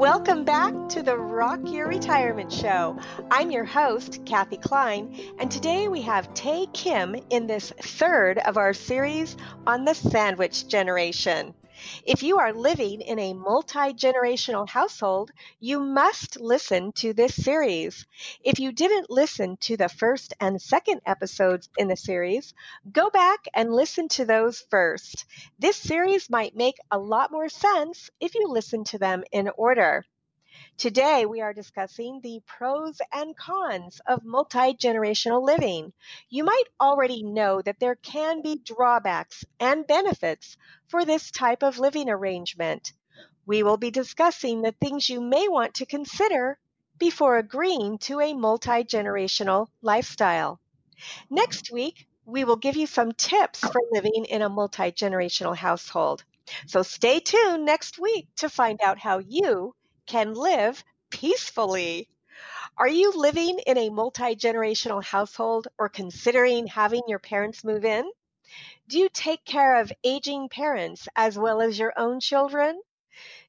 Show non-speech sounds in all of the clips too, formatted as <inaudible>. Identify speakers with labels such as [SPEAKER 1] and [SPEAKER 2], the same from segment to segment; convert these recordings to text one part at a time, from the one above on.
[SPEAKER 1] Welcome back to the Rock Your Retirement Show. I'm your host, Kathe Kline, and today we have Tay Kim in this third of our series on the sandwich generation. If you are living in a multi generational household, you must listen to this series. If you didn't listen to the first and second episodes in the series, go back and listen to those first. This series might make a lot more sense if you listen to them in order. Today, we are discussing the pros and cons of multi generational living. You might already know that there can be drawbacks and benefits for this type of living arrangement. We will be discussing the things you may want to consider before agreeing to a multi generational lifestyle. Next week, we will give you some tips for living in a multi generational household. So stay tuned next week to find out how you can live peacefully. Are you living in a multi generational household or considering having your parents move in? Do you take care of aging parents as well as your own children?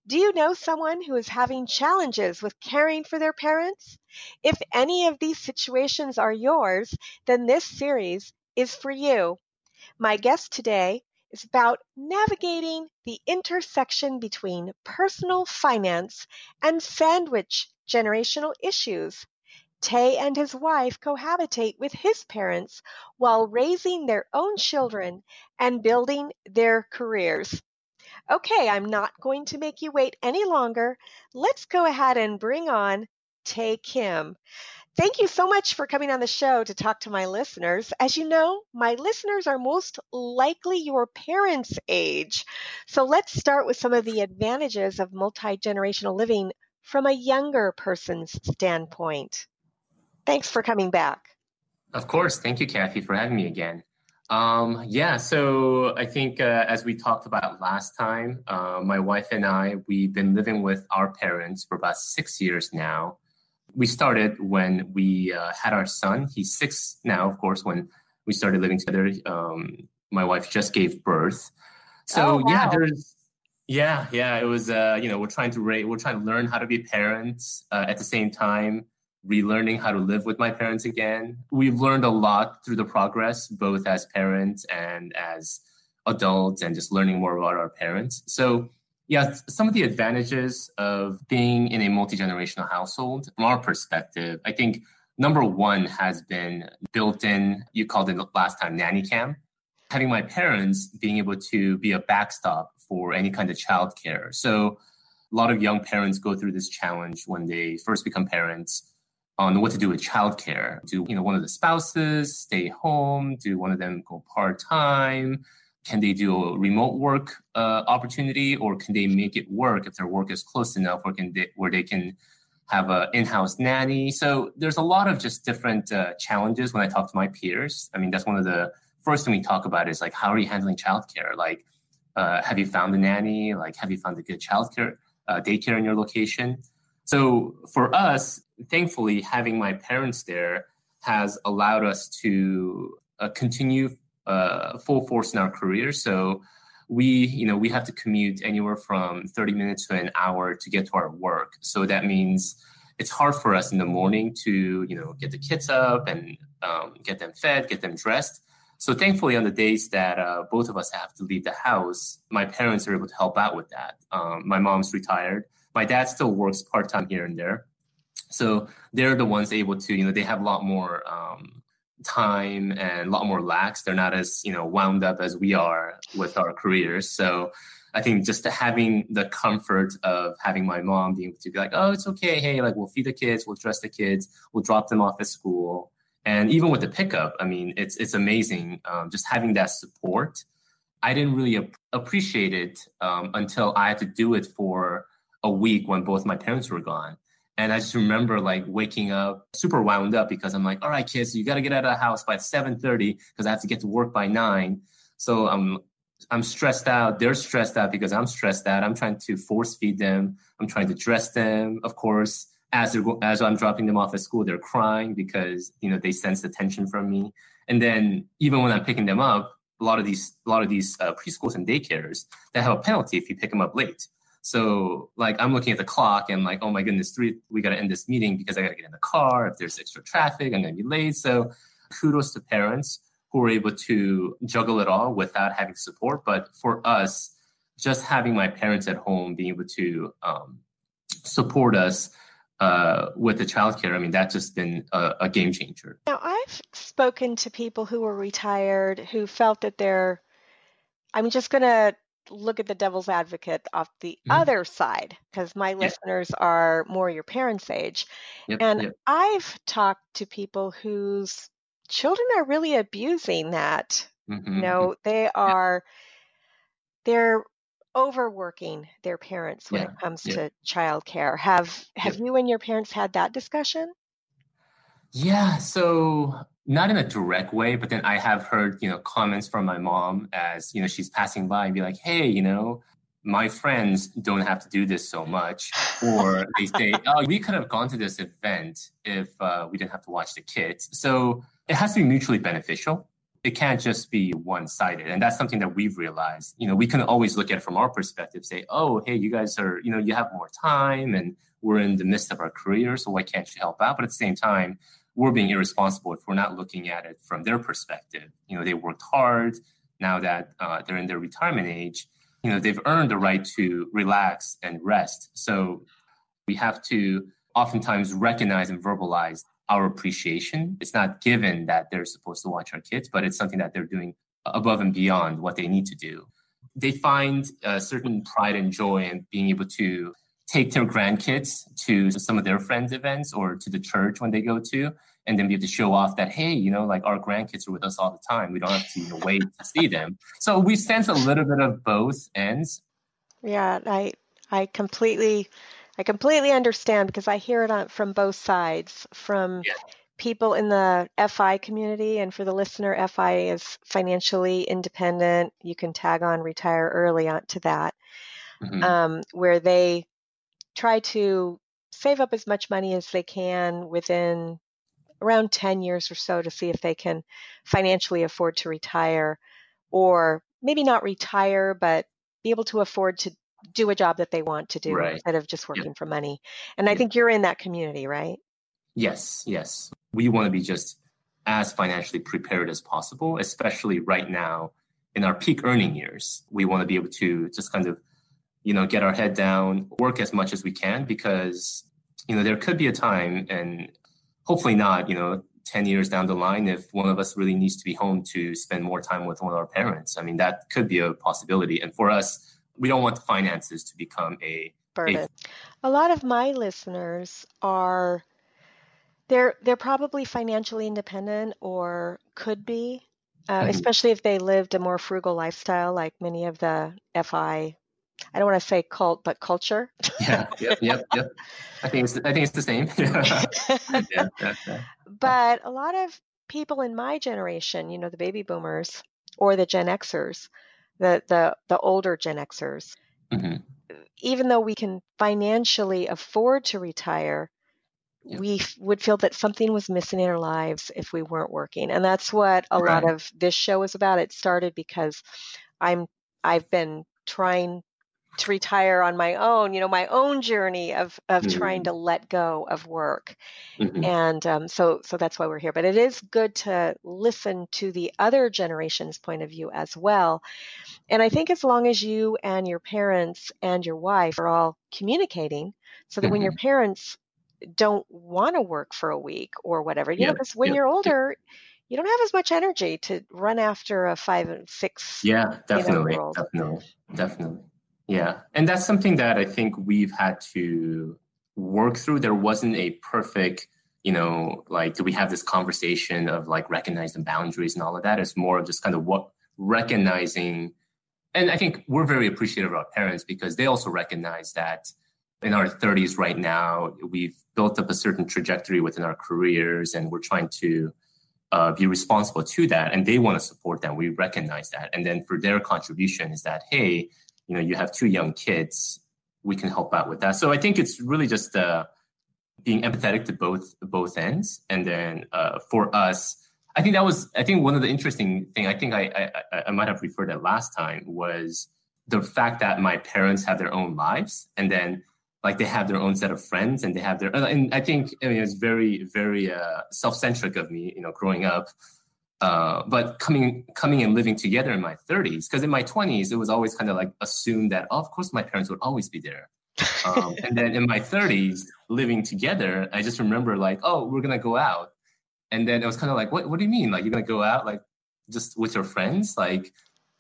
[SPEAKER 1] Do you know someone who is having challenges with caring for their parents? If any of these situations are yours, then this series is for you. My guest today is about navigating the intersection between personal finance and sandwich generational issues. Tay and his wife cohabitate with his parents while raising their own children and building their careers. Okay, I'm not going to make you wait any longer. Let's go ahead and bring on Tay Kim. Thank you so much for coming on the show to talk to my listeners. As you know, my listeners are most likely your parents' age. So let's start with some of the advantages of multi generational living from a younger person's standpoint. Thanks for coming back.
[SPEAKER 2] Of course. Thank you, Kathe, for having me again. Um, yeah, so I think uh, as we talked about last time, uh, my wife and I, we've been living with our parents for about six years now we started when we uh, had our son. He's six now, of course, when we started living together. Um, my wife just gave birth. So oh, wow. yeah, there's yeah, yeah. It was uh, you know we're trying to rate, we're trying to learn how to be parents uh, at the same time, relearning how to live with my parents again. We've learned a lot through the progress, both as parents and as adults, and just learning more about our parents. So yeah, some of the advantages of being in a multi generational household, from our perspective, I think number one has been built in, you called it last time, nanny cam. Having my parents being able to be a backstop for any kind of childcare. So a lot of young parents go through this challenge when they first become parents on what to do with childcare. Do you know one of the spouses stay home? Do one of them go part time? Can they do a remote work uh, opportunity, or can they make it work if their work is close enough, or can they, where they can have an in-house nanny? So there's a lot of just different uh, challenges when I talk to my peers. I mean, that's one of the first thing we talk about is like, how are you handling childcare? Like, uh, have you found a nanny? Like, have you found a good childcare uh, daycare in your location? So for us, thankfully, having my parents there has allowed us to uh, continue uh, full force in our careers. So we, you know, we have to commute anywhere from 30 minutes to an hour to get to our work. So that means it's hard for us in the morning to, you know, get the kids up and um, get them fed, get them dressed. So thankfully, on the days that uh, both of us have to leave the house, my parents are able to help out with that. Um, my mom's retired. My dad still works part time here and there. So they're the ones able to, you know, they have a lot more um, time and a lot more lax. They're not as, you know, wound up as we are with our careers. So I think just having the comfort of having my mom being able to be like, oh, it's okay. Hey, like we'll feed the kids, we'll dress the kids, we'll drop them off at school. And even with the pickup, I mean, it's it's amazing um, just having that support. I didn't really ap- appreciate it um, until I had to do it for a week when both my parents were gone. And I just remember like waking up super wound up because I'm like, all right, kids, you got to get out of the house by 7:30 because I have to get to work by nine. So I'm I'm stressed out. They're stressed out because I'm stressed out. I'm trying to force feed them. I'm trying to dress them. Of course, as they're as I'm dropping them off at school, they're crying because you know they sense the tension from me. And then even when I'm picking them up, a lot of these a lot of these uh, preschools and daycares they have a penalty if you pick them up late. So like I'm looking at the clock and like, oh my goodness, three we gotta end this meeting because I gotta get in the car. If there's extra traffic, I'm gonna be late. So kudos to parents who are able to juggle it all without having support. But for us, just having my parents at home being able to um, support us uh, with the childcare, I mean, that's just been a, a, game changer.
[SPEAKER 1] Now, I've spoken to people who were retired who felt that they're, I'm just going to look at the devil's advocate off the mm-hmm. other side because my listeners are more your parents' age. Yep, and yep. I've talked to people whose children are really abusing that. Mm-hmm. You know, they are, they're overworking their parents when yeah, it comes to childcare. Have have you and your parents had that discussion?
[SPEAKER 2] Yeah, so not in a direct way, but then I have heard, you know, comments from my mom as, you know, she's passing by and be like, hey, you know, my friends don't have to do this so much. Or <laughs> they say, oh, we could have gone to this event if uh, we didn't have to watch the kids. So it has to be mutually beneficial. It can't just be one sided. And that's something that we've realized. You know, we can always look at it from our perspective, say, oh, hey, you guys are, you know, you have more time and we're in the midst of our career. So why can't you help out? But at the same time, we're being irresponsible if we're not looking at it from their perspective. You know, they worked hard. Now that uh, they're in their retirement age, you know, they've earned the right to relax and rest. So we have to oftentimes recognize and verbalize our appreciation. It's not given that they're supposed to watch our kids, but it's something that they're doing above and beyond what they need to do. They find a certain pride and joy in being able to take their grandkids to some of their friends' events or to the church when they go to, and then be able to show off that, hey, you know, like our grandkids are with us all the time. We don't have to you know, wait to see them. So we sense a little bit of both ends.
[SPEAKER 1] Yeah, I I completely I completely understand because I hear it on, from both sides from yeah. people in the FI community and for the listener FI is financially independent. You can tag on retire early on to that. Mm-hmm. Um, where they try to save up as much money as they can within around 10 years or so to see if they can financially afford to retire or maybe not retire but be able to afford to do a job that they want to do right. instead of just working yep. for money. And i think you're in that community right?
[SPEAKER 2] Yes yes. We want to be just as financially prepared as possible especially right now in our peak earning years. We want to be able to just kind of you know, get our head down, work as much as we can because, you know, there could be a time and hopefully not, you know, 10 years down the line if one of us really needs to be home to spend more time with one of our parents. I mean, that could be a possibility. And for us, we don't want the finances to become a
[SPEAKER 1] burden. A, a lot of my listeners are they're they're probably financially independent or could be uh, mm-hmm. especially if they lived a more frugal lifestyle like many of the fi I don't want to say cult, but culture. <laughs>
[SPEAKER 2] yeah, yep, yep, yep. I think it's I think it's the same. <laughs> yeah,
[SPEAKER 1] yeah, yeah. But a lot of people in my generation, you know, the baby boomers or the Gen Xers, the the the older Gen Xers. Mm-hmm. Even though we can financially afford to retire, yeah. we f- would feel that something was missing in our lives if we weren't working, and that's what a right. lot of this show is about. It started because I'm I've been trying to retire on my own, you know, my own journey of of mm-hmm. trying to let go of work, mm-hmm. and um, so so that's why we're here. But it is good to listen to the other generation's point of view as well. And I think as long as you and your parents and your wife are all communicating, so that mm-hmm. when your mm-hmm. parents don't want to work for a week or whatever, you yeah. know, because when yeah. you're older. You don't have as much energy to run after a five and six.
[SPEAKER 2] Yeah, definitely, you know, definitely, definitely. Yeah. And that's something that I think we've had to work through. There wasn't a perfect, you know, like, do we have this conversation of like recognizing boundaries and all of that? It's more of just kind of what recognizing. And I think we're very appreciative of our parents because they also recognize that in our 30s right now, we've built up a certain trajectory within our careers and we're trying to uh, be responsible to that. And they want to support that. We recognize that. And then for their contribution is that, hey, you know you have two young kids we can help out with that. So i think it's really just uh, being empathetic to both both ends. And then uh, for us i think that was i think one of the interesting thing i think I, I i might have referred to last time was the fact that my parents have their own lives and then like they have their own set of friends and they have their and i think I mean, it's very very uh, self-centric of me you know growing up uh, but coming coming and living together in my 30s, because in my 20s it was always kind of like assumed that oh, of course my parents would always be there. Um, <laughs> and then in my 30s, living together, I just remember like, oh, we're gonna go out, and then it was kind of like, what What do you mean? Like you're gonna go out like just with your friends? Like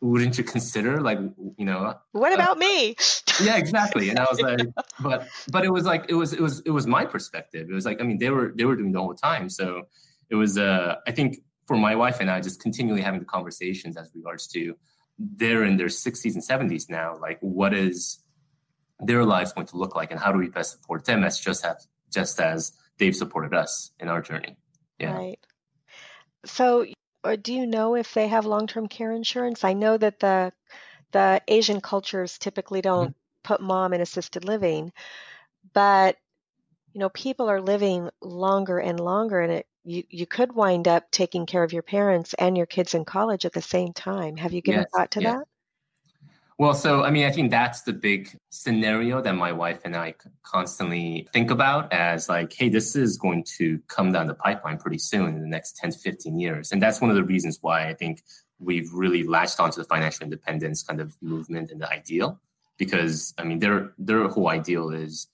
[SPEAKER 2] wouldn't you consider like you know?
[SPEAKER 1] What uh, about uh, me?
[SPEAKER 2] yeah, exactly. And I was <laughs> like, but but it was like it was it was it was my perspective. It was like I mean they were they were doing the whole time, so it was uh I think for my wife and I, just continually having the conversations as regards to they're in their 60s and 70s now. Like, what is their lives going to look like, and how do we best support them as just as just as they've supported us in our journey?
[SPEAKER 1] Yeah. Right. So, uh, do you know if they have long-term care insurance? I know that the the Asian cultures typically don't mm-hmm. put mom in assisted living, but you know, people are living longer and longer, and it you, you could wind up taking care of your parents and your kids in college at the same time. Have you given yes, thought to yes. that?
[SPEAKER 2] Well, so I mean, I think that's the big scenario that my wife and I constantly think about as like, hey, this is going to come down the pipeline pretty soon in the next 10 to 15 years. And that's one of the reasons why I think we've really latched onto the financial independence kind of movement and the ideal. Because I mean, their their whole ideal is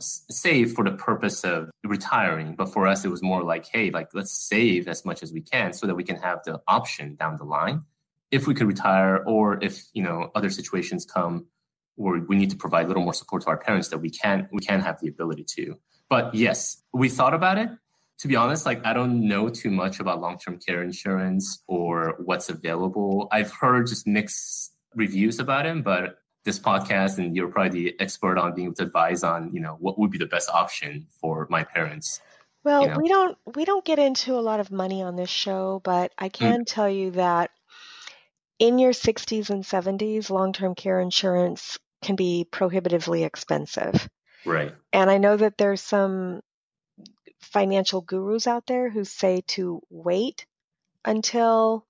[SPEAKER 2] save for the purpose of retiring but for us it was more like hey like let's save as much as we can so that we can have the option down the line if we could retire or if you know other situations come where we need to provide a little more support to our parents that we can we can have the ability to. But yes we thought about it. To be honest like i don't know too much about long-term care insurance or what's available. I've heard just mixed reviews about it but this podcast and you're probably the expert on being able to advise on you know what would be the best option for my parents
[SPEAKER 1] well you know? we don't we don't get into a lot of money on this show but i mm. can mm. tell you that in your 60s and 70s long-term care insurance can be prohibitively expensive
[SPEAKER 2] right
[SPEAKER 1] and i know that there's some financial gurus out there who say to wait until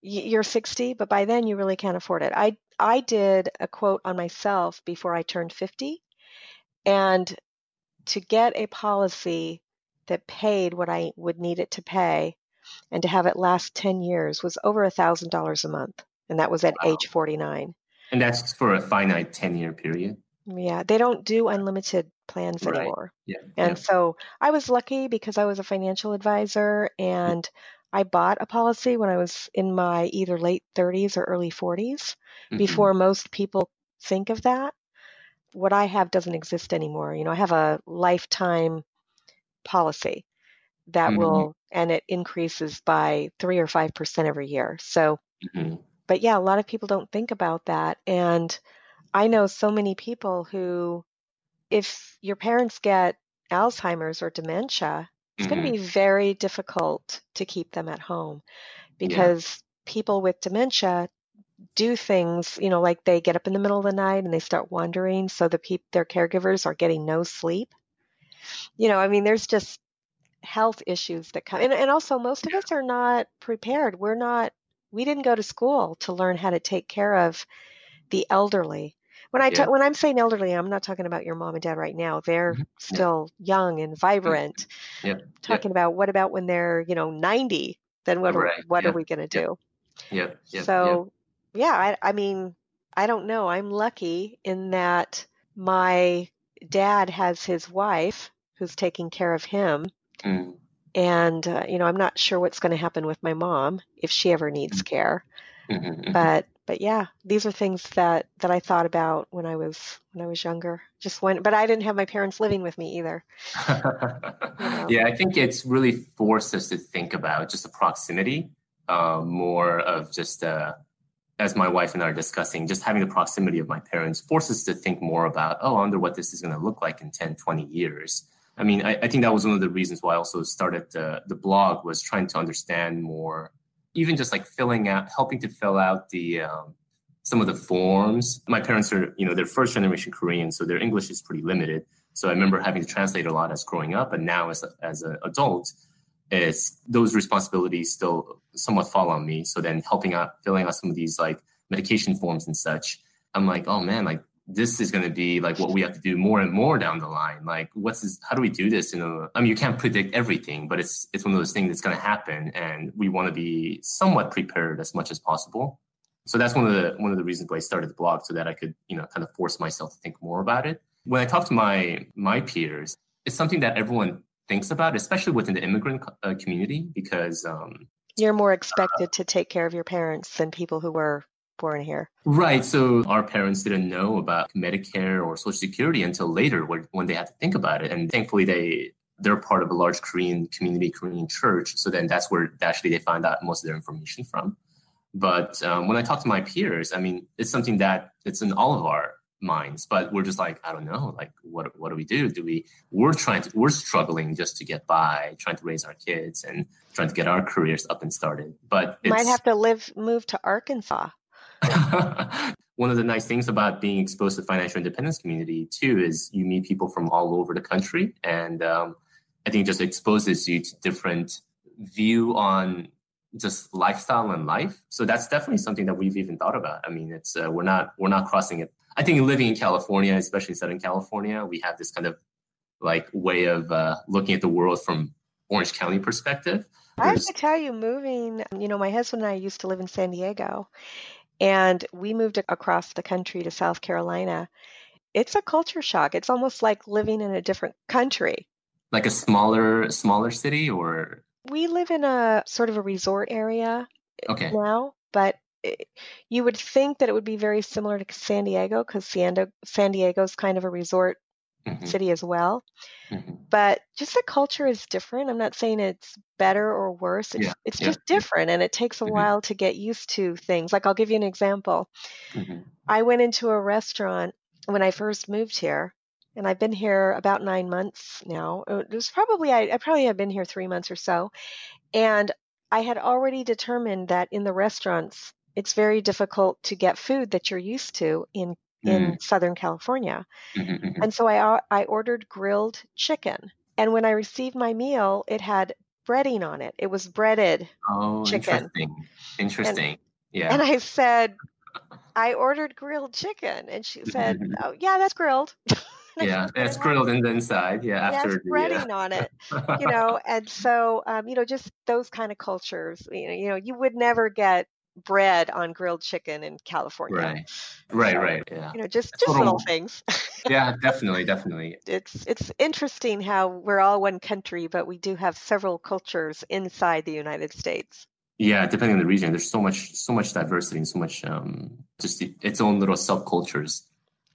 [SPEAKER 1] you're 60 but by then you really can't afford it i I did a quote on myself before I turned 50. And to get a policy that paid what I would need it to pay and to have it last 10 years was over a $1,000 a month. And that was at wow. age 49.
[SPEAKER 2] And that's for a finite 10 year period?
[SPEAKER 1] Yeah, they don't do unlimited plans right. anymore.
[SPEAKER 2] Yeah.
[SPEAKER 1] And
[SPEAKER 2] yeah.
[SPEAKER 1] so I was lucky because I was a financial advisor and I bought a policy when I was in my either late 30s or early 40s mm-hmm. before most people think of that. What I have doesn't exist anymore. You know, I have a lifetime policy that mm-hmm. will, and it increases by three or 5% every year. So, mm-hmm. but yeah, a lot of people don't think about that. And I know so many people who, if your parents get Alzheimer's or dementia, it's mm-hmm. going to be very difficult to keep them at home because yeah. people with dementia do things, you know, like they get up in the middle of the night and they start wandering, so the people, their caregivers are getting no sleep. You know, I mean, there's just health issues that come, and, and also most of us are not prepared. We're not, we didn't go to school to learn how to take care of the elderly. When I
[SPEAKER 2] Yeah.
[SPEAKER 1] when I'm saying elderly, I'm not talking about your mom and dad right now. They're
[SPEAKER 2] Mhm.
[SPEAKER 1] still young and vibrant.
[SPEAKER 2] Yep.
[SPEAKER 1] Talking about what about when they're you know 90? Then what are,
[SPEAKER 2] Right.
[SPEAKER 1] what
[SPEAKER 2] Yeah.
[SPEAKER 1] are we going to
[SPEAKER 2] Yeah.
[SPEAKER 1] do?
[SPEAKER 2] Yep.
[SPEAKER 1] so yeah, I, I mean, I don't know. I'm lucky in that my dad has his wife who's taking care of him.
[SPEAKER 2] Mm.
[SPEAKER 1] And, uh, you know, I'm not sure what's going to happen with my mom if she ever needs care.
[SPEAKER 2] Mhm, mhm.
[SPEAKER 1] But, but yeah, these are things that, that I thought about when I was, when I was younger. Just when, but I didn't have my parents living with me either.
[SPEAKER 2] yeah, I think it's really forced us to think about just the proximity, uh, more of just uh, as my wife and I are discussing, just having the proximity of my parents forces us to think more about, oh, I wonder what this is going to look like in 10, 20 years. I mean, I, I think that was one of the reasons why I also started the, the blog was trying to understand more, even just like filling out, helping to fill out the, um, some of the forms. My parents are, you know, they're first generation Korean, so their English is pretty limited. So I remember having to translate a lot as growing up, and now as a, as an adult, is those responsibilities still somewhat fall on me. So then helping out, filling out some of these like medication forms and such, I'm like, oh man, like this is going to be like what we have to do more and more down the line. Like, what's this? How do we do this? You know, I mean, you can't predict everything, but it's it's one of those things that's going to happen, and we want to be somewhat prepared as much as possible. So that's one of the one of the reasons why I started the blog, so that I could you know kind of force myself to think more about it. When I talk to my my peers, it's something that everyone thinks about, especially within the immigrant uh, community, because um,
[SPEAKER 1] You're more expected to take care of your parents than people who were born here.
[SPEAKER 2] Right. So our parents didn't know about Medicare or Social Security until later when, they had to think about it. And thankfully they they're part of a large Korean community, Korean church. So then that's where actually they find out most of their information from. But um, when I talk to my peers, I mean, it's something that it's in all of our minds, but we're just like, I don't know, like what what do we do? Do we we're trying to we're struggling just to get by, trying to raise our kids and trying to get our careers up and started. But it's,
[SPEAKER 1] Might have to live move to Arkansas. <laughs>
[SPEAKER 2] one of the nice things about being exposed to financial independence community too is you meet people from all over the country and um, i think it just exposes you to different view on just lifestyle and life. So that's definitely something that we've even thought about. I mean it's uh, we're not we're not crossing it. I think living in california especially southern california we have this kind of like way of uh, looking at the world from orange county perspective.
[SPEAKER 1] I have to tell you, moving, you know, my husband and I used to live in San Diego, and we moved across the country to South Carolina. It's a culture shock. It's almost like living in a different country.
[SPEAKER 2] like a smaller smaller city or
[SPEAKER 1] We live in a sort of a resort area
[SPEAKER 2] okay
[SPEAKER 1] now, but it, you would think that it would be very similar to San Diego because San, San Diego's kind of a resort
[SPEAKER 2] Mhm,
[SPEAKER 1] city as well.
[SPEAKER 2] mhm.
[SPEAKER 1] But just the culture is different. I'm not saying it's better or worse. It's
[SPEAKER 2] Yeah,
[SPEAKER 1] it's
[SPEAKER 2] yeah,
[SPEAKER 1] just different and it takes a
[SPEAKER 2] Mhm.
[SPEAKER 1] while to get used to things. Like I'll give you an example.
[SPEAKER 2] Mhm.
[SPEAKER 1] I went into a restaurant when I first moved here, and I've been here about nine months now. It was probably I, I probably have been here three months or so, and I had already determined that in the restaurants it's very difficult to get food that you're used to in in Southern California.
[SPEAKER 2] Mhm, mhm.
[SPEAKER 1] And so I ordered grilled chicken, and when I received my meal, it had breading on it. It was breaded,
[SPEAKER 2] Oh,
[SPEAKER 1] chicken.
[SPEAKER 2] interesting. Interesting. yeah.
[SPEAKER 1] and I said, I ordered grilled chicken, and she said, Oh yeah, that's grilled. <laughs>
[SPEAKER 2] Yeah, it's grilled in the inside. Yeah, after
[SPEAKER 1] has
[SPEAKER 2] the
[SPEAKER 1] breading on it,
[SPEAKER 2] uh,
[SPEAKER 1] you <laughs> know. And so, um, you know, just those kind of cultures. You know, you know, you would never get bread on grilled chicken in California.
[SPEAKER 2] right, right,
[SPEAKER 1] So,
[SPEAKER 2] right. Yeah,
[SPEAKER 1] You know, just just little things. <laughs>
[SPEAKER 2] yeah, definitely, definitely.
[SPEAKER 1] it's it's interesting how we're all one country, but we do have several cultures inside the United States.
[SPEAKER 2] Yeah, depending on the region, there's so much, so much diversity and so much, um, just the, its own little subcultures.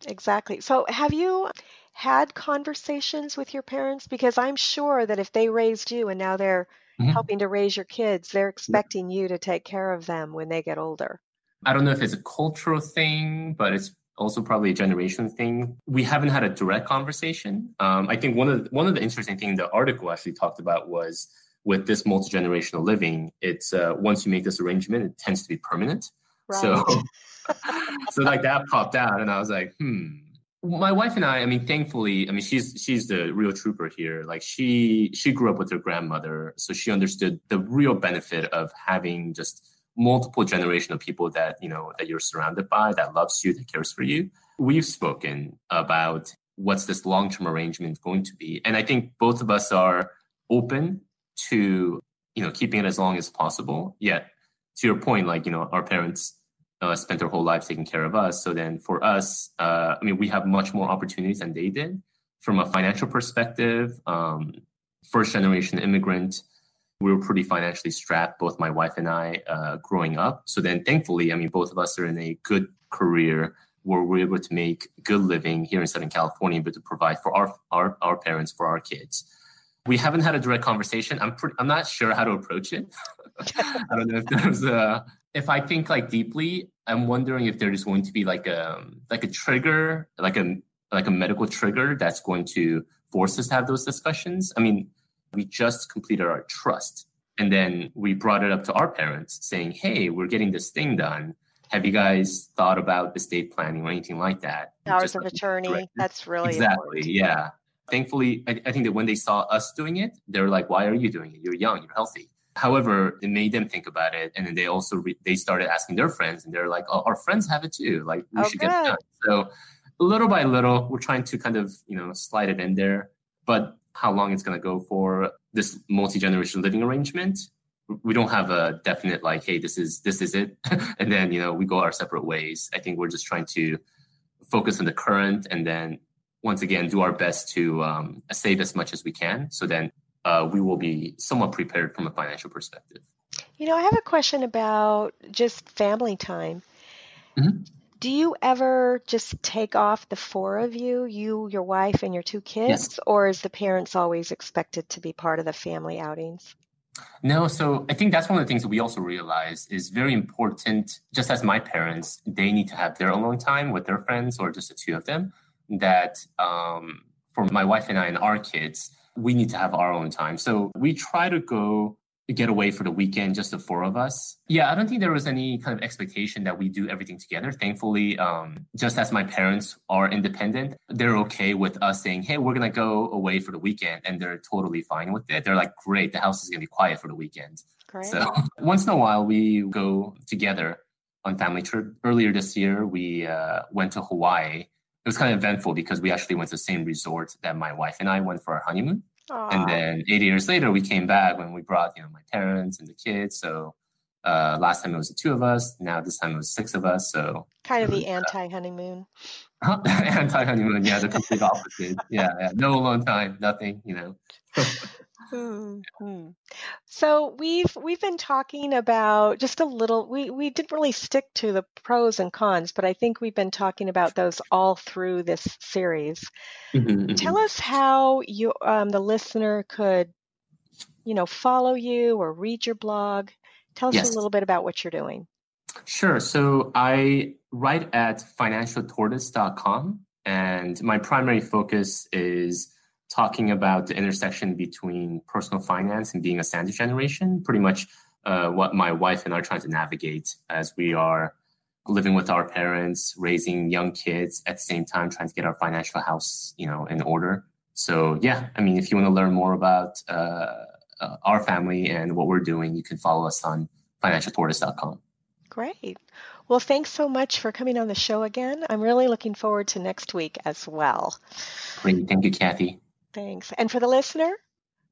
[SPEAKER 1] Exactly. So, have you had conversations with your parents? Because I'm sure that if they raised you and now they're
[SPEAKER 2] Mhm.
[SPEAKER 1] helping to raise your kids, they're expecting you to take care of them when they get older.
[SPEAKER 2] I don't know if it's a cultural thing, but it's also probably a generation thing. We haven't had a direct conversation. Um, I think one of the, one of the interesting things the article actually talked about was with this multi generational living. It's uh, once you make this arrangement, it tends to be permanent. Right. So, <laughs> so like that popped out, and I was like, hmm. My wife and I, I mean, thankfully, I mean, she's she's the real trooper here. Like she she grew up with her grandmother, so she understood the real benefit of having just multiple generation of people that you know that you're surrounded by, that loves you, that cares for you. We've spoken about what's this long term arrangement going to be, and I think both of us are open to you know keeping it as long as possible. Yet, to your point, like you know, our parents uh, spent their whole lives taking care of us. So then for us, uh, I mean, we have much more opportunities than they did from a financial perspective. Um, first generation immigrant, we were pretty financially strapped, both my wife and I, uh, growing up. So then thankfully, I mean, both of us are in a good career where we're able to make good living here in Southern California, but to provide for our, our, our parents, for our kids. We haven't had a direct conversation. I'm pretty, I'm not sure how to approach it. <laughs> I don't know if there's a, if I think like deeply, I'm wondering if there is going to be like a like a trigger, like a like a medical trigger that's going to force us to have those discussions. I mean, we just completed our trust, and then we brought it up to our parents, saying, "Hey, we're getting this thing done. Have you guys thought about estate planning or anything like that?"
[SPEAKER 1] Just of like, attorney. That's really
[SPEAKER 2] exactly
[SPEAKER 1] important.
[SPEAKER 2] yeah. Thankfully, I, I think that when they saw us doing it, they were like, "Why are you doing it? You're young. You're healthy." However, it made them think about it, and then they also re- they started asking their friends, and they're like, "Oh, our friends have it too. Like, we oh, should good. get it done." So, little by little, we're trying to kind of you know slide it in there. But how long it's going to go for this multi generation living arrangement, we don't have a definite like, "Hey, this is this is it," <laughs> and then you know we go our separate ways. I think we're just trying to focus on the current, and then once again do our best to um, save as much as we can. So then uh, we will be somewhat prepared from a financial perspective.
[SPEAKER 1] You know, I have a question about just family time. Mm-hmm. Do you ever just take off the four of you, you, your wife, and your two kids, yes. or is the parents always expected to be part of the family outings?
[SPEAKER 2] No, so I think that's one of the things that we also realize is very important. Just as my parents, they need to have their alone time with their friends or just the two of them. That um, for my wife and I and our kids, we need to have our own time. So we try to go get away for the weekend, just the four of us. Yeah, I don't think there was any kind of expectation that we do everything together. Thankfully, um, just as my parents are independent, they're okay with us saying, hey, we're going to go away for the weekend. And they're totally fine with it. They're like, great, the house is going to be quiet for the weekend. Great. So <laughs> once in a while, we go together on family trip. Earlier this year, we uh, went to Hawaii it was kind of eventful because we actually went to the same resort that my wife and I went for our honeymoon. Aww. And then eight years later, we came back when we brought, you know, my parents and the kids. So uh, last time it was the two of us. Now this time it was six of us. So
[SPEAKER 1] kind of the uh, anti honeymoon. <laughs>
[SPEAKER 2] anti honeymoon, yeah, the complete opposite. yeah, yeah, no alone time, nothing, you know. <laughs>
[SPEAKER 1] Mm-hmm. So we've we've been talking about just a little. We we didn't really stick to the pros and cons, but I think we've been talking about those all through this series. Mm-hmm, Tell mm-hmm. us how you um, the listener could, you know, follow you or read your blog. Tell us yes. a little bit about what you're doing.
[SPEAKER 2] Sure. So I write at financialtortoise.com, and my primary focus is talking about the intersection between personal finance and being a Sandwich generation, pretty much uh, what my wife and I are trying to navigate as we are living with our parents, raising young kids at the same time, trying to get our financial house, you know, in order. So yeah, I mean, if you want to learn more about uh, uh, our family and what we're doing, you can follow us on financialtortoise.com.
[SPEAKER 1] Great. Well, thanks so much for coming on the show again. I'm really looking forward to next week as well.
[SPEAKER 2] Great. Thank you, Kathe.
[SPEAKER 1] Thanks. And for the listener,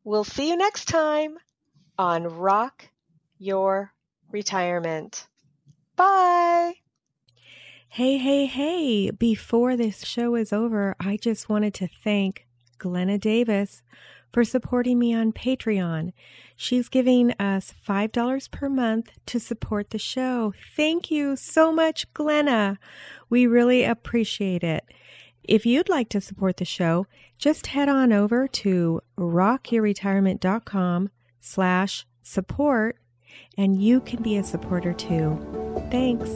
[SPEAKER 1] we'll see you next time on Rock Your Retirement. Bye.
[SPEAKER 3] Hey, hey, hey. Before this show is over, I just wanted to thank Glenna Davis for supporting me on Patreon. She's giving us $5 per month to support the show. Thank you so much, Glenna. We really appreciate it. If you'd like to support the show, just head on over to rockyourretirement.com slash support and you can be a supporter too. Thanks.